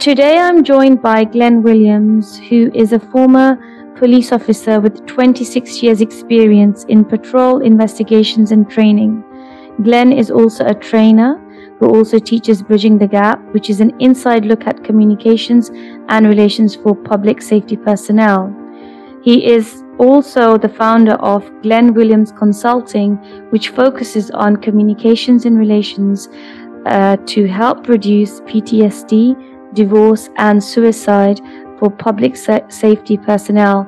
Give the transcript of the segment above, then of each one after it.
Today I'm joined by Glen Williams, who is a former police officer with 26 years' experience in patrol investigations and training. Glen is also a trainer who also teaches Bridging the Gap, which is an inside look at communications and relations for public safety personnel. He is also the founder of Glen Williams Consulting, which focuses on communications and relations uh, to help reduce PTSD, divorce, and suicide for public sa- safety personnel.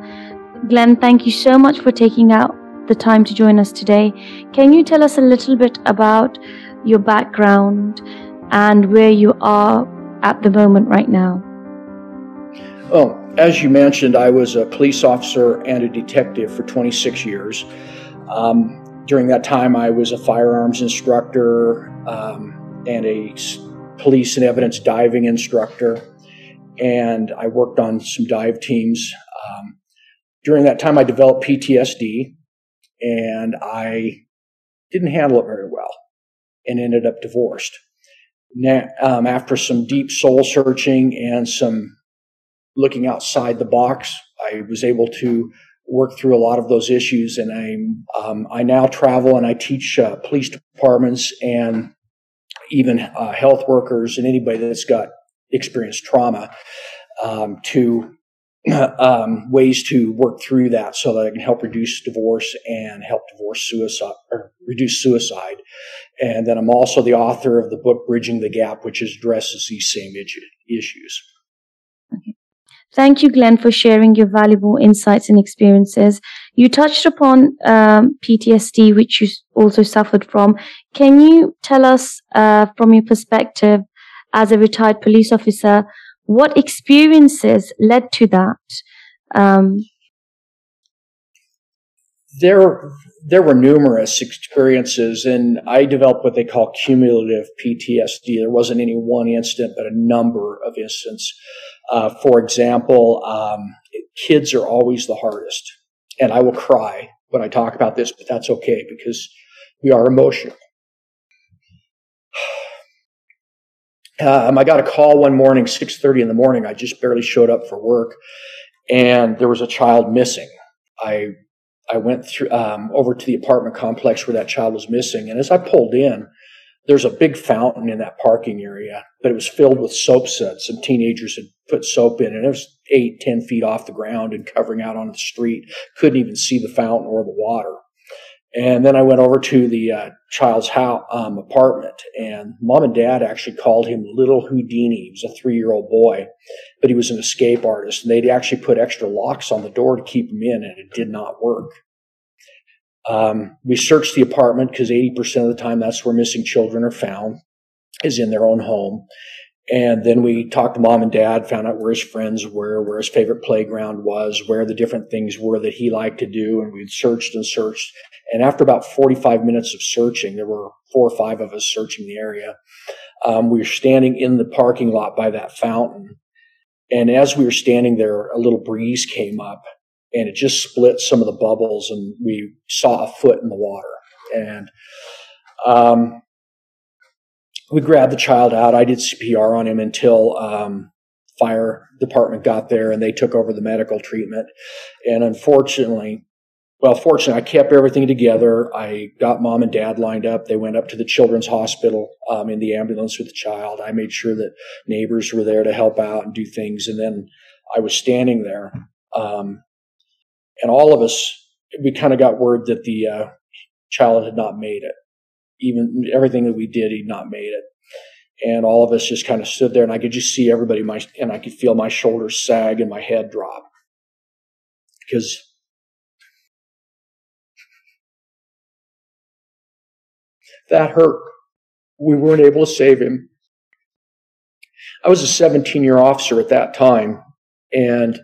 Glen, thank you so much for taking out the time to join us today. Can you tell us a little bit about your background and where you are at the moment right now? Oh, as you mentioned, I was a police officer and a detective for 26 years. Um, during that time, I was a firearms instructor um, and a police and evidence diving instructor, and I worked on some dive teams. Um, during that time, I developed PTSD, and I didn't handle it very well and ended up divorced. Now, um, after some deep soul searching and some looking outside the box. I was able to work through a lot of those issues, and I um, I now travel and I teach uh, police departments and even uh, health workers and anybody that's got experienced trauma um, to um, ways to work through that so that I can help reduce divorce and help divorce suicide or reduce suicide. And then I'm also the author of the book Bridging the Gap, which addresses these same issues. Thank you, Glen, for sharing your valuable insights and experiences. You touched upon um, PTSD, which you also suffered from. Can you tell us, uh, from your perspective as a retired police officer, what experiences led to that? Um, there, there were numerous experiences, and I developed what they call cumulative PTSD. There wasn't any one instant, but a number of instances. Uh, for example, um, kids are always the hardest, and I will cry when I talk about this, but that's okay because we are emotional. Um, I got a call one morning, 6:30 in the morning. I just barely showed up for work, and there was a child missing. I I went through um, over to the apartment complex where that child was missing, and as I pulled in, there's a big fountain in that parking area, but it was filled with soap suds. Some teenagers had put soap in, and it was eight, ten feet off the ground and covering out on the street. Couldn't even see the fountain or the water. And then I went over to the uh, child's house, um, apartment, and mom and dad actually called him Little Houdini. He was a three year old boy, but he was an escape artist. And they'd actually put extra locks on the door to keep him in, and it did not work. Um, we searched the apartment because 80% of the time that's where missing children are found, is in their own home. And then we talked to mom and dad, found out where his friends were, where his favorite playground was, where the different things were that he liked to do. And we'd searched and searched. And after about 45 minutes of searching, there were four or five of us searching the area. Um, we were standing in the parking lot by that fountain. And as we were standing there, a little breeze came up and it just split some of the bubbles and we saw a foot in the water. And um, we grabbed the child out. I did cpr on him until um, fire department got there and they took over the medical treatment. And unfortunately well fortunately i kept everything together. I got mom and dad lined up. They went up to the children's hospital um, in the ambulance with the child. I made sure that neighbors were there to help out and do things. And then i was standing there um, and all of us, we kind of got word that the uh, child had not made it. Even everything that we did, he'd not made it. And all of us just kind of stood there, and I could just see everybody, my, and I could feel my shoulders sag and my head drop because that hurt. We weren't able to save him. I was a 17 year officer at that time, and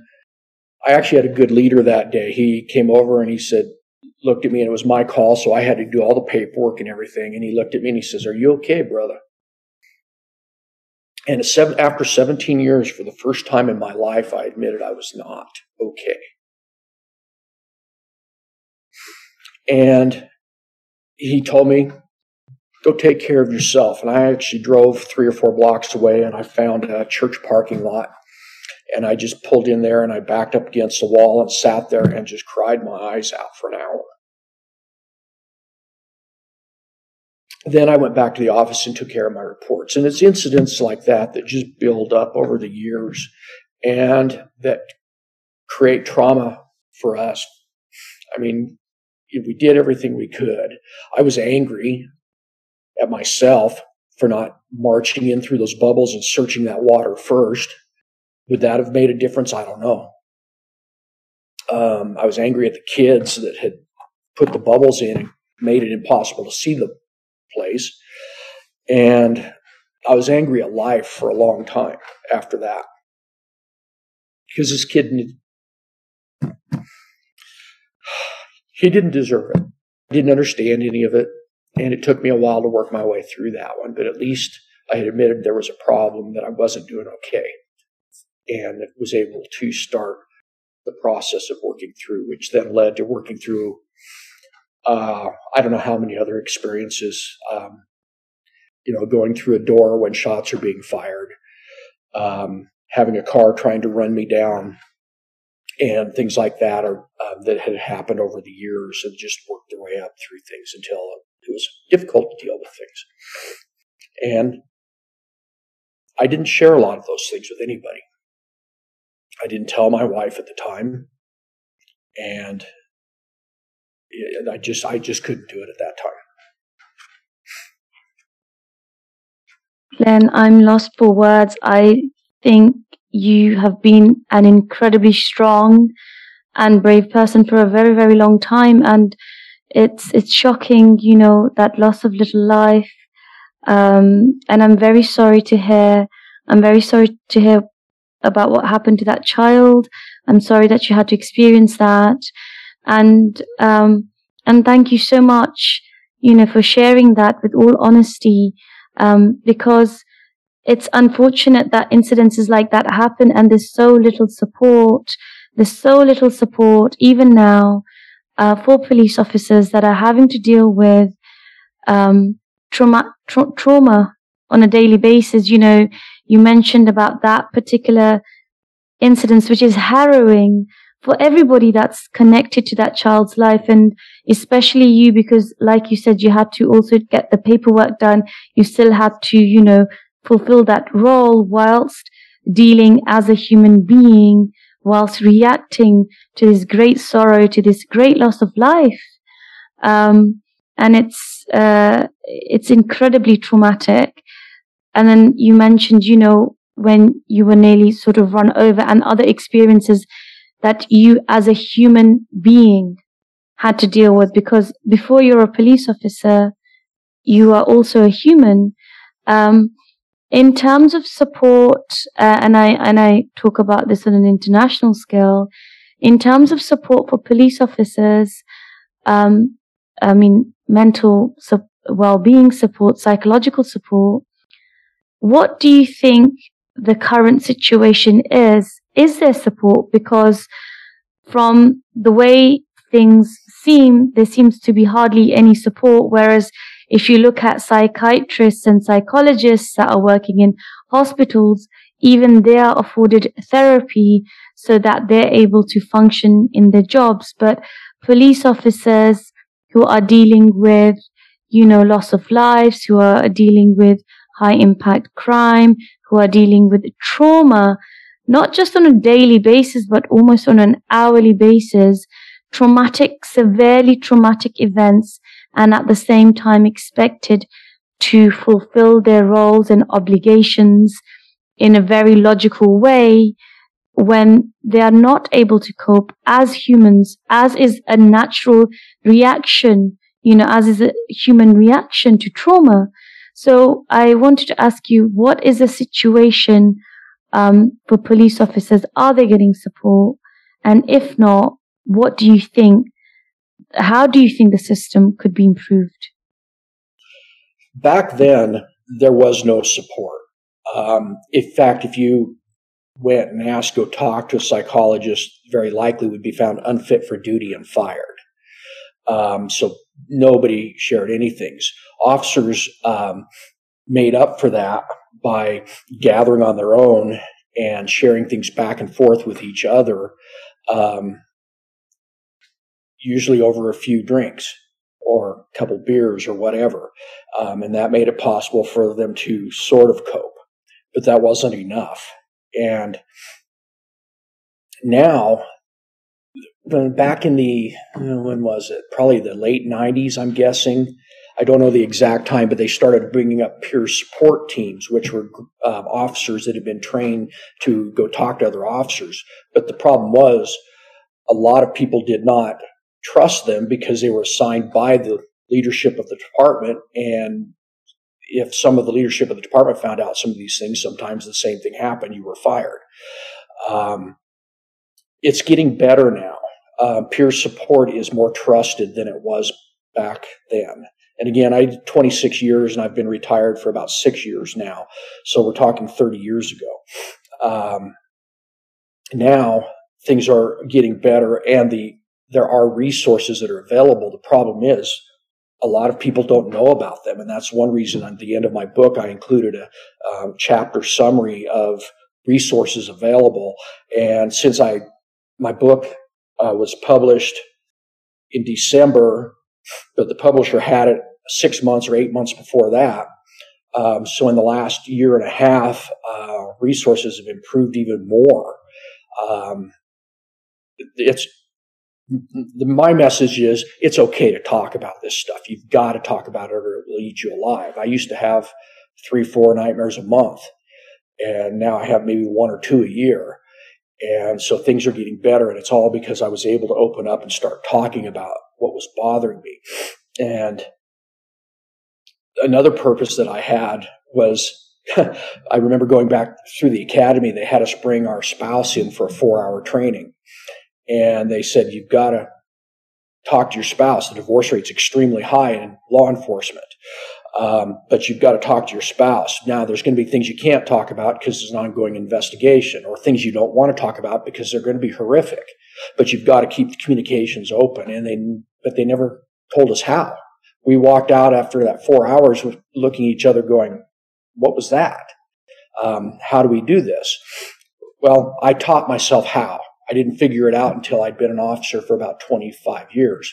I actually had a good leader that day. He came over and he said, looked at me and it was my call, so I had to do all the paperwork and everything. And he looked at me and he says, Are you okay, brother? And after 17 years, for the first time in my life, I admitted I was not okay. And he told me, go take care of yourself. And I actually drove three or four blocks away and I found a church parking lot. And I just pulled in there and I backed up against the wall and sat there and just cried my eyes out for an hour. Then I went back to the office and took care of my reports. And it's incidents like that that just build up over the years and that create trauma for us. I mean, we did everything we could. I was angry at myself for not marching in through those bubbles and searching that water first. Would that have made a difference? I don't know. Um, I was angry at the kids that had put the bubbles in and made it impossible to see the place. And I was angry at life for a long time after that. Because this kid, he didn't deserve it. I didn't understand any of it. And it took me a while to work my way through that one, but at least I had admitted there was a problem that I wasn't doing okay and was able to start the process of working through, which then led to working through, uh, I don't know how many other experiences, um, you know, going through a door when shots are being fired, um, having a car trying to run me down, and things like that are uh, that had happened over the years and just worked their way up through things until it was difficult to deal with things. And I didn't share a lot of those things with anybody. I didn't tell my wife at the time, and I just I just couldn't do it at that time. Glen, I'm lost for words. I think you have been an incredibly strong and brave person for a very, very long time. And it's, it's shocking, you know, that loss of little life. Um, and I'm very sorry to hear, I'm very sorry to hear about what happened to that child. I'm sorry that you had to experience that. And, um, and thank you so much, you know, for sharing that with all honesty. Um, because it's unfortunate that incidences like that happen and there's so little support. There's so little support, even now, uh, for police officers that are having to deal with um, trauma, tra- trauma on a daily basis. You know, you mentioned about that particular incident, which is harrowing for everybody that's connected to that child's life and especially you because like you said you had to also get the paperwork done you still had to you know fulfill that role whilst dealing as a human being, whilst reacting to this great sorrow, to this great loss of life. Um, and it's, uh, it's incredibly traumatic. And then you mentioned, you know, when you were nearly sort of run over and other experiences that you as a human being had to deal with because before you're a police officer, you are also a human. Um, in terms of support, uh, and I and I talk about this on an international scale. In terms of support for police officers, um, I mean mental su- well-being support, psychological support. What do you think the current situation is? Is there support? Because from the way things seem, there seems to be hardly any support. Whereas if you look at psychiatrists and psychologists that are working in hospitals, even they are afforded therapy so that they're able to function in their jobs. But police officers who are dealing with, you know, loss of lives, who are dealing with high impact crime, who are dealing with trauma, not just on a daily basis, but almost on an hourly basis, traumatic, severely traumatic events and at the same time expected to fulfill their roles and obligations in a very logical way when they are not able to cope as humans, as is a natural reaction, you know, as is a human reaction to trauma. So I wanted to ask you, what is the situation um, for police officers? Are they getting support? And if not, what do you think how do you think the system could be improved? Back then, there was no support. Um, in fact, if you went and asked go talk to a psychologist, very likely would be found unfit for duty and fired. Um, so nobody shared anything. Officers um, made up for that by gathering on their own and sharing things back and forth with each other, um, usually over a few drinks or a couple beers or whatever. Um, and that made it possible for them to sort of cope. But that wasn't enough. And now, back in the, when was it? Probably the late 90s, I'm guessing. I don't know the exact time, but they started bringing up peer support teams, which were uh, officers that had been trained to go talk to other officers. But the problem was a lot of people did not trust them because they were assigned by the leadership of the department. And if some of the leadership of the department found out some of these things, sometimes the same thing happened. You were fired. Um, it's getting better now. Uh, peer support is more trusted than it was back then. And again, I did 26 years and I've been retired for about six years now. So we're talking 30 years ago. Um, now things are getting better and the, there are resources that are available. The problem is a lot of people don't know about them. And that's one reason at the end of my book, I included a um, chapter summary of resources available. And since I, my book uh, was published in December, but the publisher had it six months or eight months before that. Um, so in the last year and a half, uh, resources have improved even more. Um, it's the, my message is it's okay to talk about this stuff. You've got to talk about it or it'll eat you alive. I used to have three, four nightmares a month, and now I have maybe one or two a year. And so things are getting better, and it's all because I was able to open up and start talking about what was bothering me. And another purpose that I had was I remember going back through the academy, they had us bring our spouse in for a four hour training. And they said, you've got to talk to your spouse. The divorce rate's extremely high in law enforcement. Um, but you've got to talk to your spouse. Now, there's going to be things you can't talk about because it's an ongoing investigation, or things you don't want to talk about because they're going to be horrific. But you've got to keep the communications open. And they, but they never told us how we walked out after that four hours with looking at each other going, what was that? Um, how do we do this? Well, I taught myself how. I didn't figure it out until I'd been an officer for about 25 years.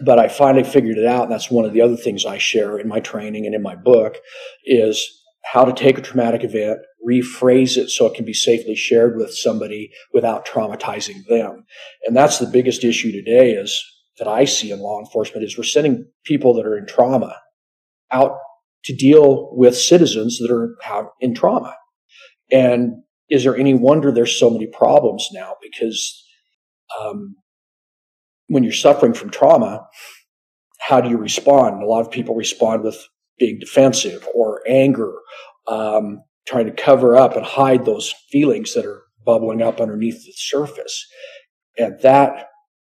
But I finally figured it out. And that's one of the other things I share in my training and in my book is how to take a traumatic event, rephrase it so it can be safely shared with somebody without traumatizing them. And that's the biggest issue today is that I see in law enforcement is we're sending people that are in trauma out to deal with citizens that are in trauma. And is there any wonder there's so many problems now? Because um, when you're suffering from trauma, how do you respond? A lot of people respond with being defensive or anger, um, trying to cover up and hide those feelings that are bubbling up underneath the surface. And that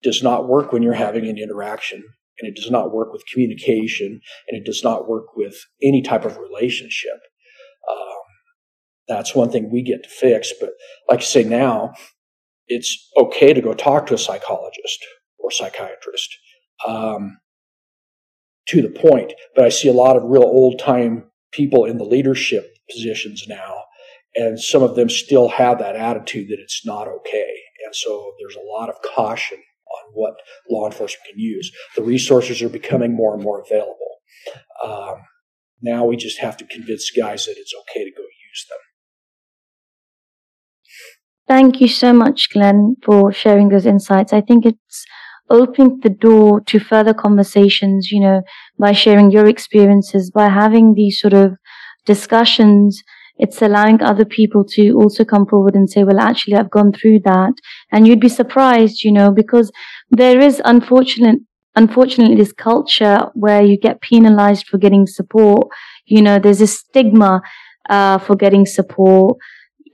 does not work when you're having an interaction and it does not work with communication and it does not work with any type of relationship. Um, that's one thing we get to fix. But like I say now, it's okay to go talk to a psychologist or psychiatrist um, to the point. But I see a lot of real old time people in the leadership positions now, and some of them still have that attitude that it's not okay. And so there's a lot of caution on what law enforcement can use. The resources are becoming more and more available. Um, now we just have to convince guys that it's okay to go use them. Thank you so much, Glen, for sharing those insights. I think it's opening the door to further conversations, you know, by sharing your experiences, by having these sort of discussions it's allowing other people to also come forward and say, well, actually, I've gone through that. And you'd be surprised, you know, because there is unfortunate, unfortunately this culture where you get penalized for getting support. You know, there's a stigma, uh, for getting support,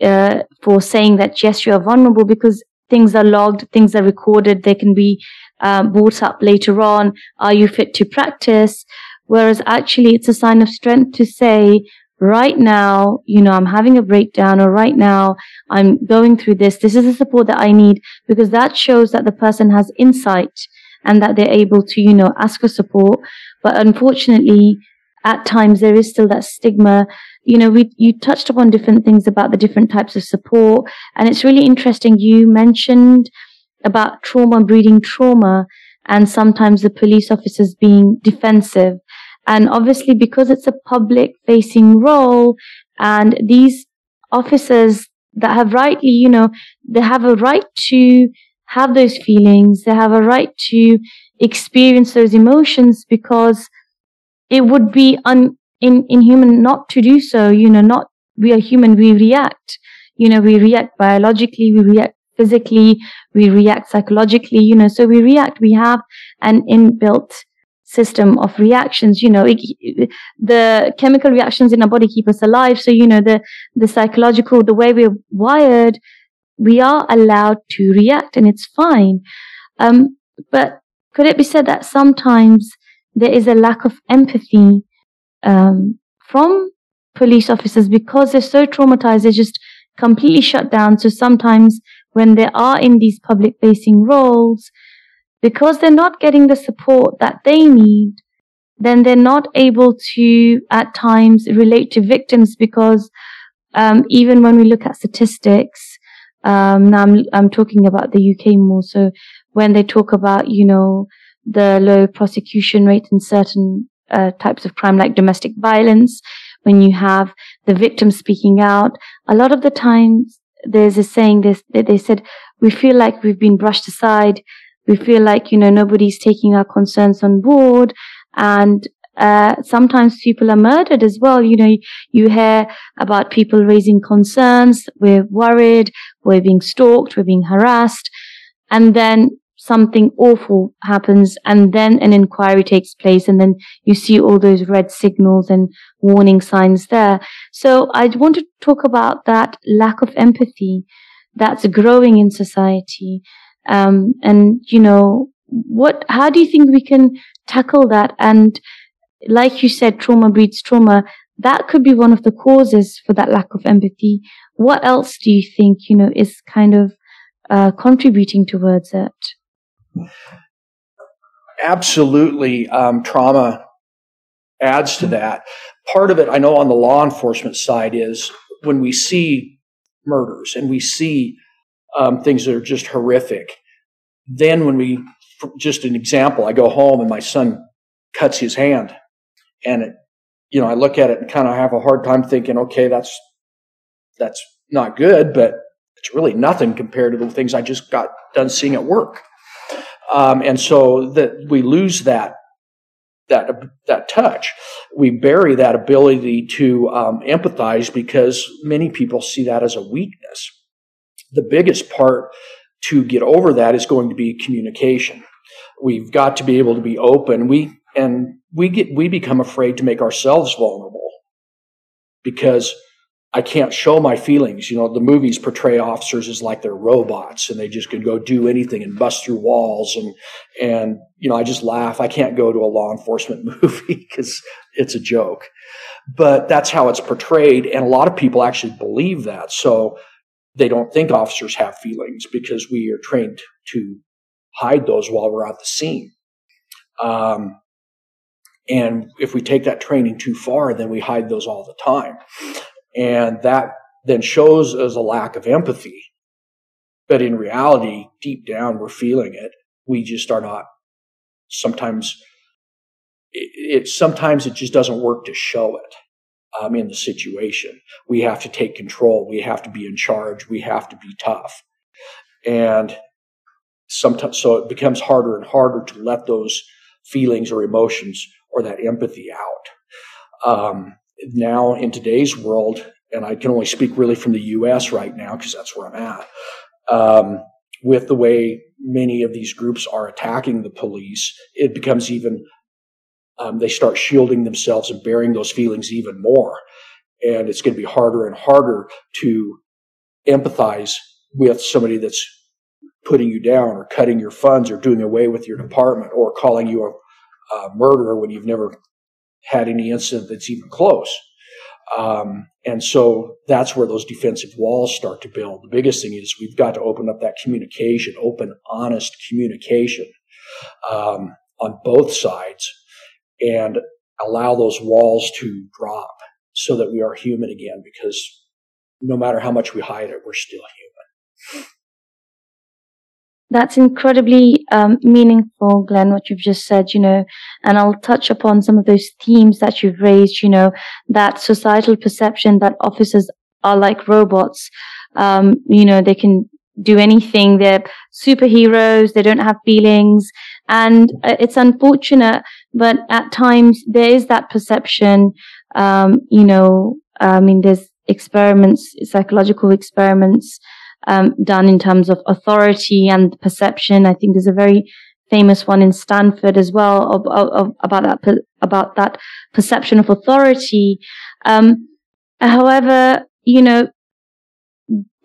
uh, for saying that, yes, you are vulnerable because things are logged, things are recorded, they can be, um, brought up later on. Are you fit to practice? Whereas actually it's a sign of strength to say, right now, you know, I'm having a breakdown or right now I'm going through this. This is the support that I need because that shows that the person has insight and that they're able to, you know, ask for support. But unfortunately, at times there is still that stigma. You know, we, you touched upon different things about the different types of support. And it's really interesting. You mentioned about trauma breeding trauma and sometimes the police officers being defensive. And obviously because it's a public facing role and these officers that have rightly, you know, they have a right to have those feelings. They have a right to experience those emotions because it would be un, in, inhuman not to do so. You know, not, we are human. We react. You know, we react biologically. We react physically. We react psychologically. You know, so we react. We have an inbuilt system of reactions. You know, it, the chemical reactions in our body keep us alive. So, you know, the, the psychological, the way we're wired, we are allowed to react and it's fine. Um, but could it be said that sometimes there is a lack of empathy, um, from police officers because they're so traumatized, they're just completely shut down. So sometimes when they are in these public facing roles, because they're not getting the support that they need, then they're not able to at times relate to victims because um, even when we look at statistics, um, now I'm, I'm talking about the UK more. So when they talk about, you know, the low prosecution rate in certain uh, types of crime like domestic violence, when you have the victim speaking out, a lot of the times there's a saying this, that they said, we feel like we've been brushed aside. We feel like, you know, nobody's taking our concerns on board. And uh, sometimes people are murdered as well. You know, you hear about people raising concerns. We're worried. We're being stalked. We're being harassed. And then something awful happens and then an inquiry takes place and then you see all those red signals and warning signs there. So I want to talk about that lack of empathy that's growing in society. Um, and you know, what, how do you think we can tackle that? And like you said, trauma breeds trauma. That could be one of the causes for that lack of empathy. What else do you think, you know, is kind of uh, contributing towards it? Absolutely. Um, trauma adds to that. Part of it, I know on the law enforcement side, is when we see murders and we see um, things that are just horrific. Then, when we, just an example, I go home and my son cuts his hand and it, you know, I look at it and kind of have a hard time thinking, okay, that's, that's not good, but it's really nothing compared to the things I just got done seeing at work. Um, and so that we lose that, that, that touch. We bury that ability to um, empathize because many people see that as a weakness. The biggest part to get over that is going to be communication. We've got to be able to be open. We and we get we become afraid to make ourselves vulnerable because I can't show my feelings. You know, the movies portray officers as like they're robots and they just can go do anything and bust through walls and and you know I just laugh. I can't go to a law enforcement movie because it's a joke, but that's how it's portrayed, and a lot of people actually believe that. So they don't think officers have feelings because we are trained to hide those while we're at the scene. Um, and if we take that training too far, then we hide those all the time. And that then shows as a lack of empathy. But in reality, deep down, we're feeling it. We just are not. Sometimes it, it sometimes it just doesn't work to show it um, in the situation. We have to take control. We have to be in charge. We have to be tough. And sometimes, so it becomes harder and harder to let those feelings or emotions or that empathy out. Um, now in today's world, and I can only speak really from the U.S. right now because that's where I'm at. Um, with the way many of these groups are attacking the police, it becomes even um, they start shielding themselves and bearing those feelings even more, and it's going to be harder and harder to empathize with somebody that's putting you down or cutting your funds or doing away with your department or calling you a uh, murderer when you've never had any incident that's even close. Um, and so that's where those defensive walls start to build. The biggest thing is we've got to open up that communication, open, honest communication. um, on both sides and allow those walls to drop so that we are human again because no matter how much we hide it, we're still human. That's incredibly um, meaningful, Glen, what you've just said, you know, and I'll touch upon some of those themes that you've raised, you know, that societal perception that officers are like robots. Um, you know, they can do anything. They're superheroes. They don't have feelings. And uh, it's unfortunate, but at times there is that perception. Um, you know, I mean, there's experiments, psychological experiments, um, done in terms of authority and perception. I think there's a very famous one in Stanford as well of, of, of, about that about that perception of authority. Um, however, you know,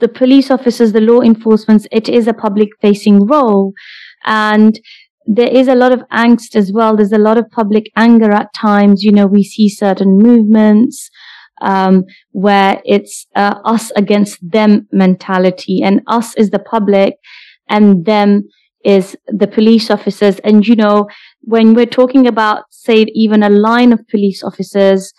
the police officers, the law enforcement, it is a public facing role. And there is a lot of angst as well. There's a lot of public anger at times. You know, we see certain movements, um, where it's uh, us against them mentality and us is the public and them is the police officers. And, you know, when we're talking about, say, even a line of police officers,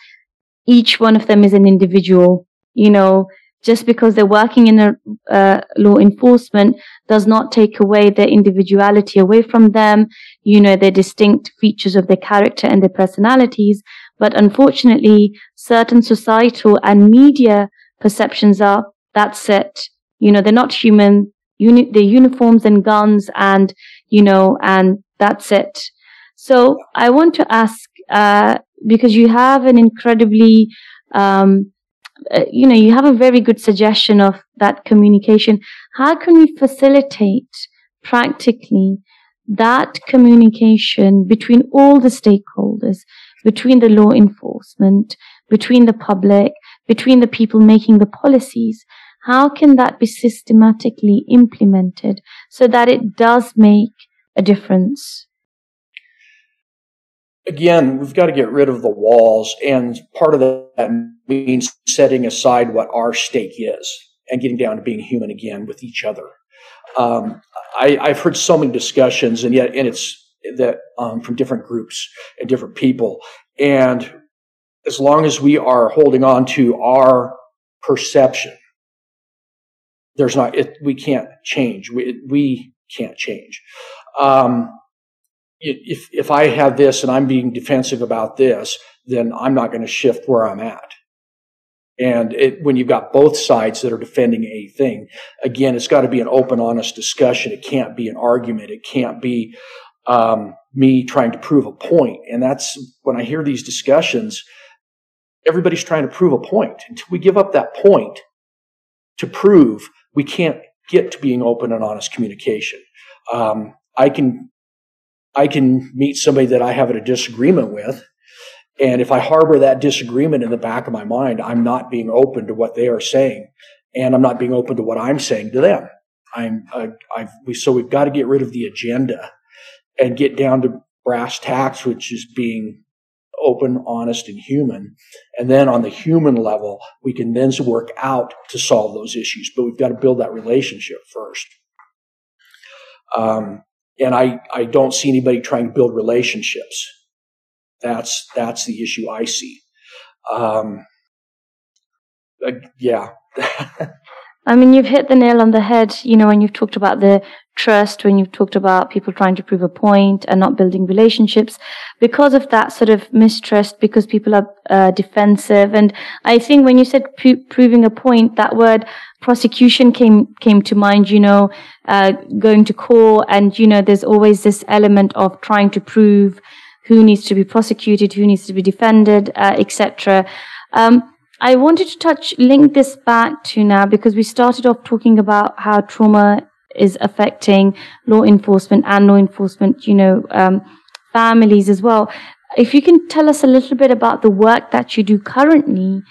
each one of them is an individual, you know, just because they're working in a uh, law enforcement does not take away their individuality away from them, you know, their distinct features of their character and their personalities. But unfortunately, certain societal and media perceptions are that's it. You know, they're not human. Uni- they're uniforms and guns and, you know, and that's it. So I want to ask, uh, because you have an incredibly, um, uh, you know, you have a very good suggestion of that communication. How can we facilitate practically that communication between all the stakeholders, between the law enforcement, between the public, between the people making the policies? How can that be systematically implemented so that it does make a difference? again, we've got to get rid of the walls. And part of that means setting aside what our stake is and getting down to being human again with each other. Um, I, have heard so many discussions, and yet, and it's that um, from different groups and different people. And as long as we are holding on to our perception, there's not, it, we can't change. We, we can't change. Um, if if I have this and I'm being defensive about this, then I'm not going to shift where I'm at. And it, when you've got both sides that are defending a thing, again, it's got to be an open, honest discussion. It can't be an argument. It can't be um, me trying to prove a point. And that's when I hear these discussions. Everybody's trying to prove a point. Until we give up that point to prove, we can't get to being open and honest communication. Um, I can I can meet somebody that I have a disagreement with. And if I harbor that disagreement in the back of my mind, I'm not being open to what they are saying. And I'm not being open to what I'm saying to them. I'm, uh, I've, we, so we've got to get rid of the agenda and get down to brass tacks, which is being open, honest, and human. And then on the human level, we can then work out to solve those issues. But we've got to build that relationship first. Um, and I, I don't see anybody trying to build relationships. That's that's the issue I see. Um, uh, yeah. I mean, you've hit the nail on the head. You know, when you've talked about the trust, when you've talked about people trying to prove a point and not building relationships, because of that sort of mistrust, because people are uh, defensive. And I think when you said proving a point, that word prosecution came came to mind. You know, uh, going to court, and you know, there's always this element of trying to prove who needs to be prosecuted, who needs to be defended, uh, etc. Um, I wanted to touch link this back to now because we started off talking about how trauma is affecting law enforcement and law enforcement, you know, um, families as well. If you can tell us a little bit about the work that you do currently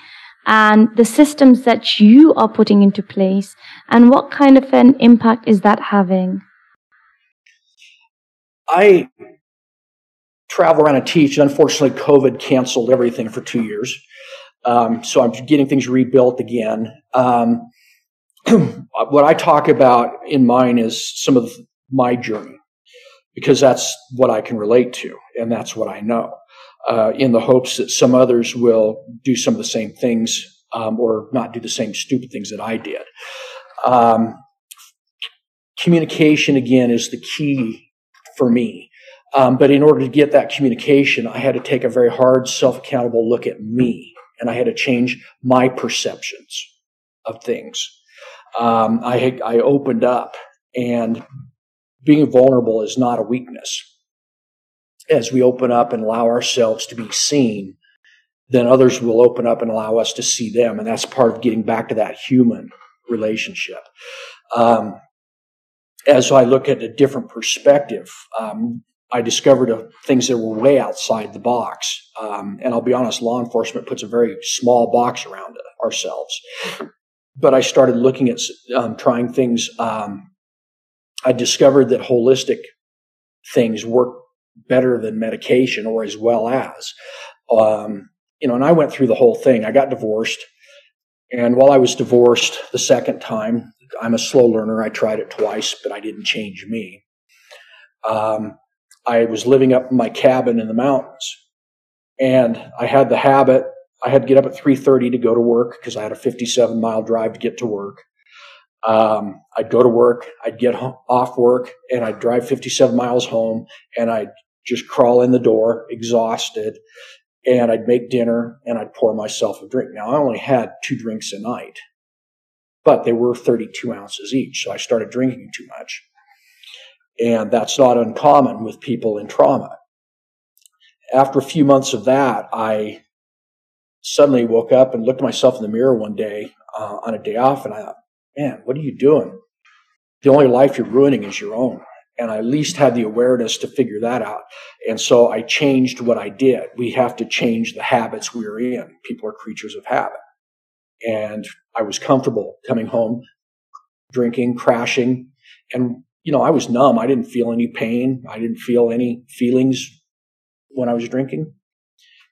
and the systems that you are putting into place and what kind of an impact is that having? I travel around and teach. And unfortunately, COVID canceled everything for two years. Um, so I'm getting things rebuilt again. Um, what I talk about in mine is some of my journey. because that's what I can relate to and that's what I know. Uh, in the hopes that some others will do some of the same things um, or not do the same stupid things that I did. Um, communication again is the key for me. Um, but in order to get that communication, I had to take a very hard, self accountable look at me, and I had to change my perceptions of things. Um, I I opened up, and being vulnerable is not a weakness. As we open up and allow ourselves to be seen, then others will open up and allow us to see them, and that's part of getting back to that human relationship. Um, as I look at a different perspective, um, I discovered uh, things that were way outside the box. Um, and I'll be honest, law enforcement puts a very small box around ourselves. But I started looking at um, trying things. Um, I discovered that holistic things work better than medication or as well as. Um, you know, and I went through the whole thing. I got divorced. And while I was divorced the second time, I'm a slow learner. I tried it twice, but I didn't change me. Um, I was living up in my cabin in the mountains, and I had the habit. I had to get up at three thirty to go to work because I had a fifty-seven mile drive to get to work. Um, I'd go to work, I'd get off work, and I'd drive fifty-seven miles home, and I'd just crawl in the door, exhausted, and I'd make dinner and I'd pour myself a drink. Now I only had two drinks a night, but they were 32 ounces each. So I started drinking too much. And that's not uncommon with people in trauma. After a few months of that, I suddenly woke up and looked at myself in the mirror one day uh, on a day off, and I thought, man, what are you doing? The only life you're ruining is your own. And I at least had the awareness to figure that out. And so I changed what I did. We have to change the habits we're in. People are creatures of habit. And I was comfortable coming home, drinking, crashing, and you know, I was numb. I didn't feel any pain. I didn't feel any feelings when I was drinking.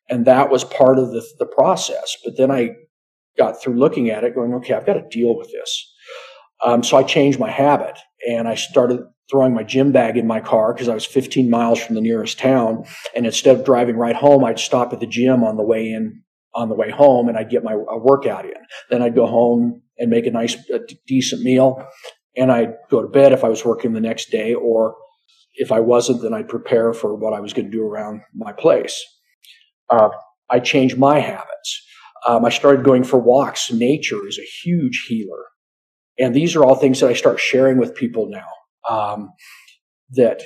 And that was part of the, the process. But then I got through looking at it going, okay, I've got to deal with this. Um, so I changed my habit and I started throwing my gym bag in my car because I was 15 miles from the nearest town. And instead of driving right home, I'd stop at the gym on the way in, on the way home and I'd get my workout in. Then I'd go home and make a nice, a decent meal and I'd go to bed if I was working the next day, or if I wasn't, then I'd prepare for what I was going to do around my place. Uh, I changed my habits. Um, I started going for walks. Nature is a huge healer. And these are all things that I start sharing with people now. Um, that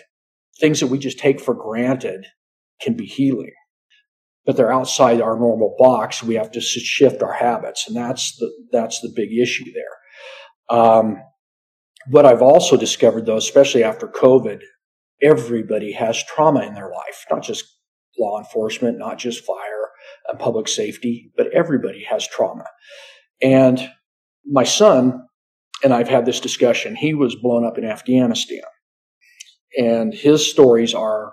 things that we just take for granted can be healing, but they're outside our normal box. We have to shift our habits, and that's the that's the big issue there. Um, what I've also discovered, though, especially after COVID, everybody has trauma in their life, not just law enforcement, not just fire and public safety, but everybody has trauma. And my son and I've had this discussion. He was blown up in Afghanistan, and his stories are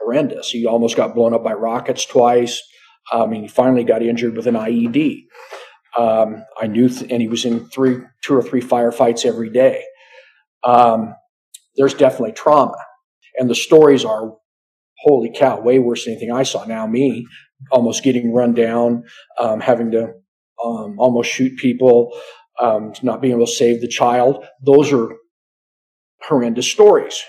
horrendous. He almost got blown up by rockets twice. I mean, he finally got injured with an IED. Um, I knew, th- and he was in three, two or three firefights every day. Um, there's definitely trauma, and the stories are, holy cow, way worse than anything I saw. Now me, almost getting run down, um, having to um, almost shoot people, um, not being able to save the child. Those are horrendous stories.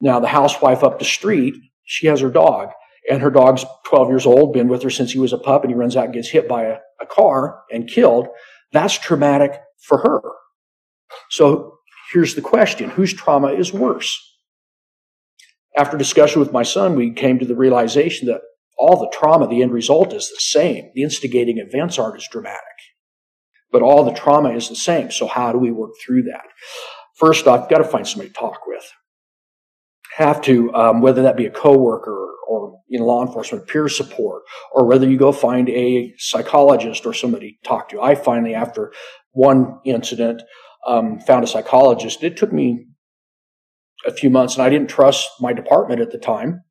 Now the housewife up the street, she has her dog, and her dog's 12 years old, been with her since he was a pup, and he runs out and gets hit by a, a car and killed. That's traumatic for her. So here's the question whose trauma is worse? After discussion with my son, we came to the realization that all the trauma, the end result is the same. The instigating events aren't as dramatic, but all the trauma is the same. So how do we work through that? First off, you've got to find somebody to talk with. Have to, um, whether that be a coworker or in law enforcement, peer support, or whether you go find a psychologist or somebody to talk to. I finally, after one incident, um, found a psychologist. It took me a few months, and I didn't trust my department at the time.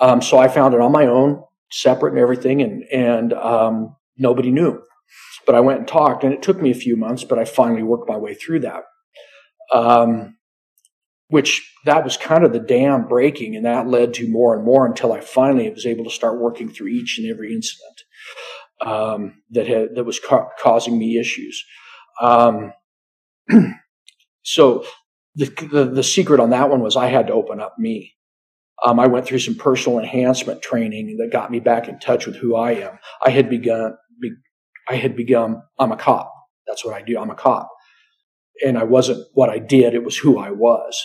Um, so I found it on my own, separate and everything, and and um, nobody knew. But I went and talked, and it took me a few months, but I finally worked my way through that. Um, which that was kind of the dam breaking, and that led to more and more until I finally was able to start working through each and every incident um, that had that was ca- causing me issues. Um, so the, the, the secret on that one was I had to open up me. Um, I went through some personal enhancement training that got me back in touch with who I am. I had begun, be, I had begun, I'm a cop. That's what I do. I'm a cop. And I wasn't what I did. It was who I was.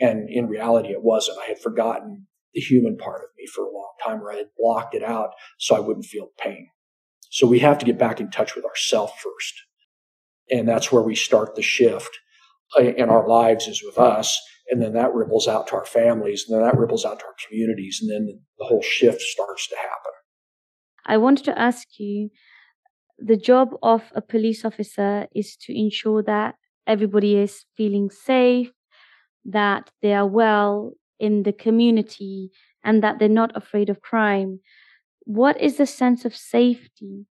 And in reality, it wasn't. I had forgotten the human part of me for a long time or I had blocked it out so I wouldn't feel pain. So we have to get back in touch with ourselves first. And that's where we start the shift uh, in our lives is with us and then that ripples out to our families, and then that ripples out to our communities, and then the whole shift starts to happen. I wanted to ask you the job of a police officer is to ensure that everybody is feeling safe, that they are well in the community, and that they're not afraid of crime. What is the sense of safety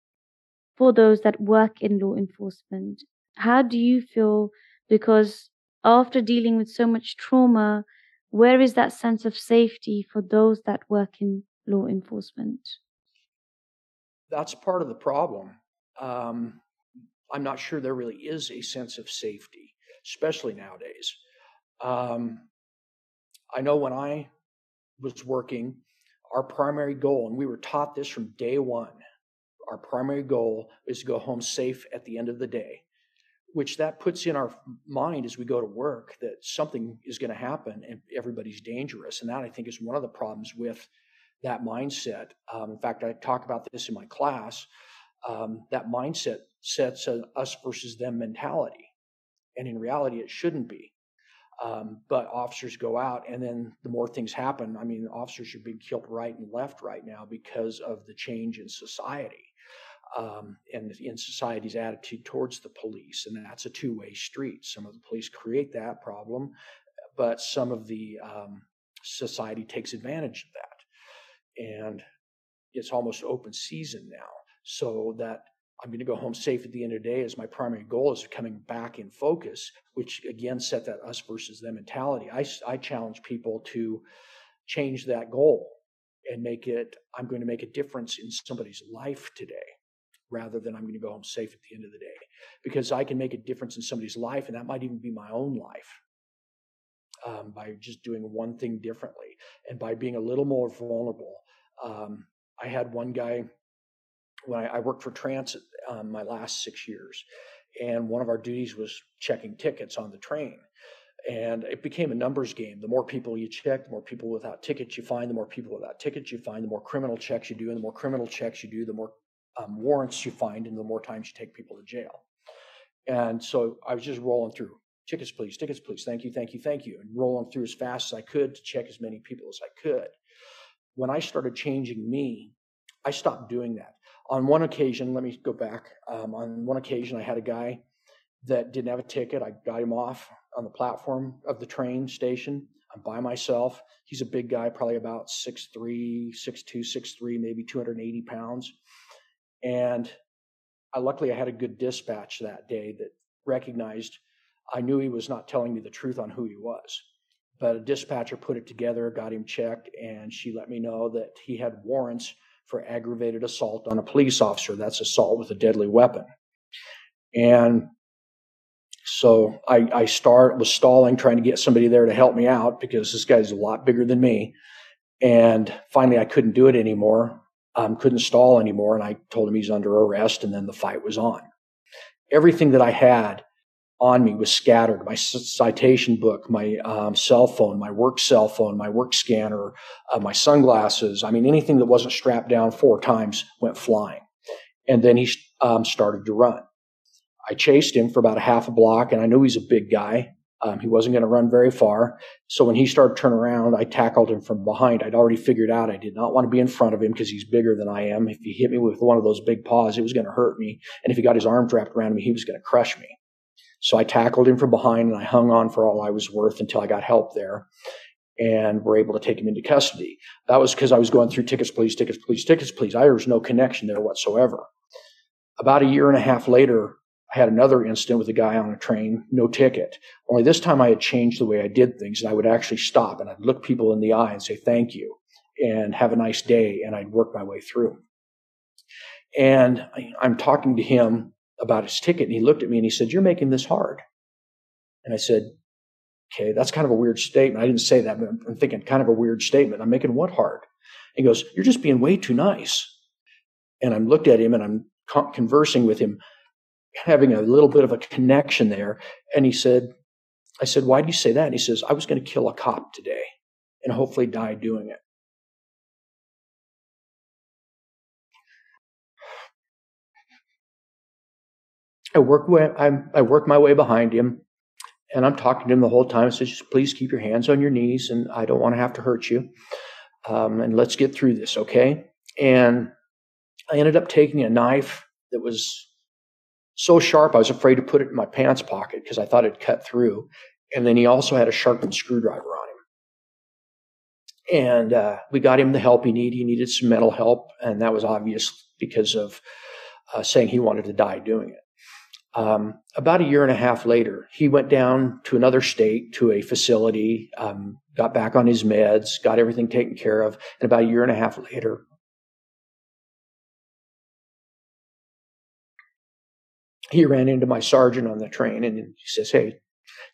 for those that work in law enforcement? How do you feel? Because after dealing with so much trauma, where is that sense of safety for those that work in law enforcement? That's part of the problem. Um, I'm not sure there really is a sense of safety, especially nowadays. Um, I know when I was working, our primary goal, and we were taught this from day one, our primary goal is to go home safe at the end of the day which that puts in our mind as we go to work that something is going to happen and everybody's dangerous. And that I think is one of the problems with that mindset. Um, in fact, I talk about this in my class. Um, that mindset sets an us versus them mentality. And in reality, it shouldn't be. Um, but officers go out, and then the more things happen. I mean, officers are being killed right and left right now because of the change in society um, and in society's attitude towards the police. And that's a two way street. Some of the police create that problem, but some of the um, society takes advantage of that. And it's almost open season now. So that I'm going to go home safe at the end of the day as my primary goal is coming back in focus, which again set that us versus them mentality. I, I challenge people to change that goal and make it, I'm going to make a difference in somebody's life today rather than I'm going to go home safe at the end of the day. Because I can make a difference in somebody's life, and that might even be my own life um, by just doing one thing differently and by being a little more vulnerable. Um, I had one guy when I, I worked for transit um, my last six years, and one of our duties was checking tickets on the train. And it became a numbers game. The more people you check, the more people without tickets you find, the more people without tickets you find, the more criminal checks you do, and the more criminal checks you do, the more um, warrants you find and the more times you take people to jail. And so I was just rolling through tickets, please, tickets, please, thank you, thank you, thank you, and rolling through as fast as I could to check as many people as I could. When I started changing me, I stopped doing that. On one occasion, let me go back. Um, on one occasion, I had a guy that didn't have a ticket. I got him off on the platform of the train station. I'm by myself. He's a big guy, probably about 6'3, 6'2, 6'3, maybe 280 pounds. And I, luckily, I had a good dispatch that day that recognized I knew he was not telling me the truth on who he was. But a dispatcher put it together, got him checked, and she let me know that he had warrants for aggravated assault on a police officer. That's assault with a deadly weapon. And so I, I start was stalling, trying to get somebody there to help me out because this guy's a lot bigger than me. And finally, I couldn't do it anymore um, couldn't stall anymore. And I told him he's under arrest. And then the fight was on. Everything that I had on me was scattered my citation book, my um, cell phone, my work cell phone, my work scanner, uh, my sunglasses. I mean, anything that wasn't strapped down four times went flying. And then he um, started to run. I chased him for about a half a block, and I knew he's a big guy. Um, he wasn't going to run very far. So when he started turning around, I tackled him from behind. I'd already figured out I did not want to be in front of him because he's bigger than I am. If he hit me with one of those big paws, it was going to hurt me. And if he got his arms wrapped around me, he was going to crush me. So I tackled him from behind and I hung on for all I was worth until I got help there and were able to take him into custody. That was because I was going through tickets, please, tickets, please, tickets, please. I, there was no connection there whatsoever. About a year and a half later, I had another incident with a guy on a train, no ticket. Only this time I had changed the way I did things and I would actually stop and I'd look people in the eye and say thank you and have a nice day and I'd work my way through. And I'm talking to him about his ticket and he looked at me and he said, You're making this hard. And I said, Okay, that's kind of a weird statement. I didn't say that, but I'm thinking kind of a weird statement. I'm making what hard? He goes, You're just being way too nice. And I'm looked at him and I'm conversing with him, having a little bit of a connection there. And he said, I said, Why do you say that? And he says, I was going to kill a cop today and hopefully die doing it. I work way, I work my way behind him, and I'm talking to him the whole time. I says, just please keep your hands on your knees, and I don't want to have to hurt you. Um, and let's get through this, okay? And I ended up taking a knife that was so sharp I was afraid to put it in my pants pocket because I thought it'd cut through. And then he also had a sharpened screwdriver on him. And uh, we got him the help he needed. He needed some mental help, and that was obvious because of uh, saying he wanted to die doing it. Um, about a year and a half later, he went down to another state to a facility, um, got back on his meds, got everything taken care of. And about a year and a half later, he ran into my sergeant on the train and he says, Hey,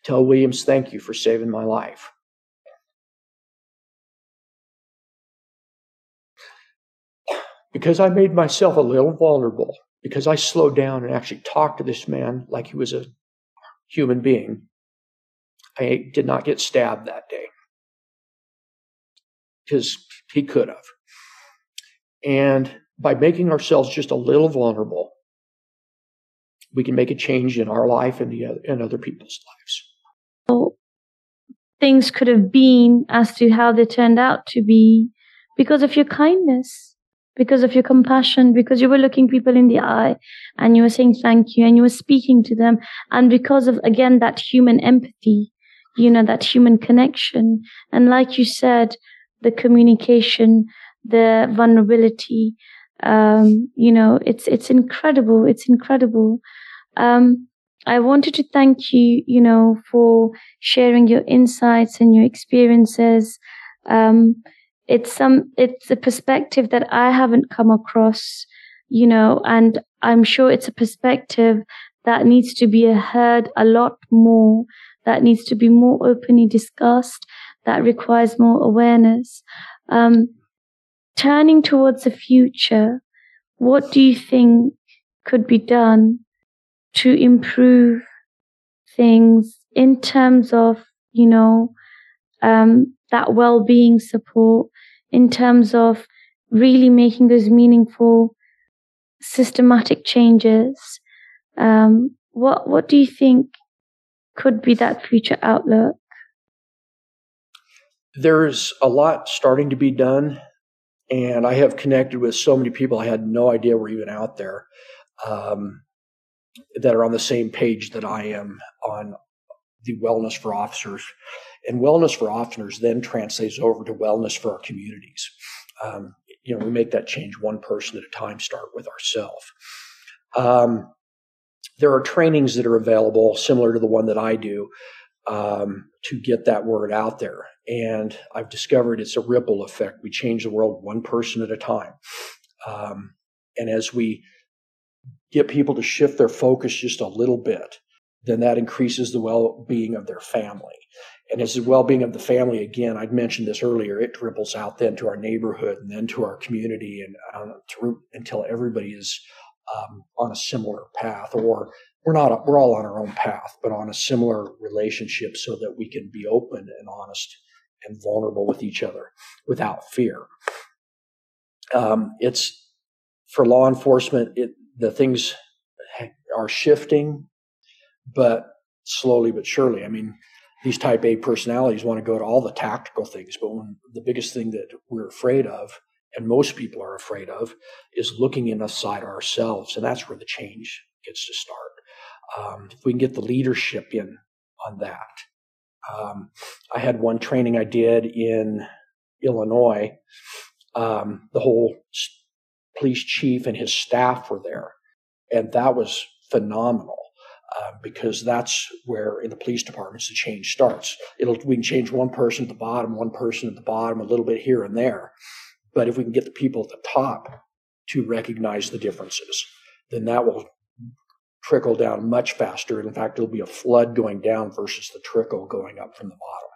tell Williams thank you for saving my life. Because I made myself a little vulnerable because I slowed down and actually talked to this man like he was a human being. I did not get stabbed that day because he could have. And by making ourselves just a little vulnerable, we can make a change in our life and the other, in other people's lives. So things could have been as to how they turned out to be because of your kindness because of your compassion, because you were looking people in the eye and you were saying thank you and you were speaking to them. And because of, again, that human empathy, you know, that human connection. And like you said, the communication, the vulnerability, um, you know, it's, it's incredible. It's incredible. Um, I wanted to thank you, you know, for sharing your insights and your experiences. Um, it's some it's a perspective that I haven't come across, you know, and I'm sure it's a perspective that needs to be heard a lot more, that needs to be more openly discussed, that requires more awareness. Um, turning towards the future, what do you think could be done to improve things in terms of, you know, um, that well-being support in terms of really making those meaningful systematic changes. Um, what what do you think could be that future outlook? There's a lot starting to be done and i have connected with so many people i had no idea were even out there um, that are on the same page that i am on the wellness for officers and wellness for officers then translates over to wellness for our communities. Um, you know, we make that change one person at a time, start with ourselves. Um, there are trainings that are available similar to the one that I do um, to get that word out there. And I've discovered it's a ripple effect. We change the world one person at a time. Um, and as we get people to shift their focus just a little bit, then that increases the well being of their family. And as the well being of the family, again, I'd mentioned this earlier, it dribbles out then to our neighborhood and then to our community and um, through until everybody is um, on a similar path or we're not we're all on our own path but on a similar relationship so that we can be open and honest and vulnerable with each other without fear. Um, it's for law enforcement it the things are shifting but slowly but surely. I mean these type A personalities want to go to all the tactical things, but the biggest thing that we're afraid of, and most people are afraid of, is looking inside ourselves, and that's where the change gets to start. Um, if we can get the leadership in on that, um, I had one training I did in Illinois. Um, the whole police chief and his staff were there, and that was phenomenal. Uh, because that's where in the police departments the change starts. It'll we can change one person at the bottom, one person at the bottom, a little bit here and there, but if we can get the people at the top to recognize the differences, then that will trickle down much faster. In fact, it'll be a flood going down versus the trickle going up from the bottom.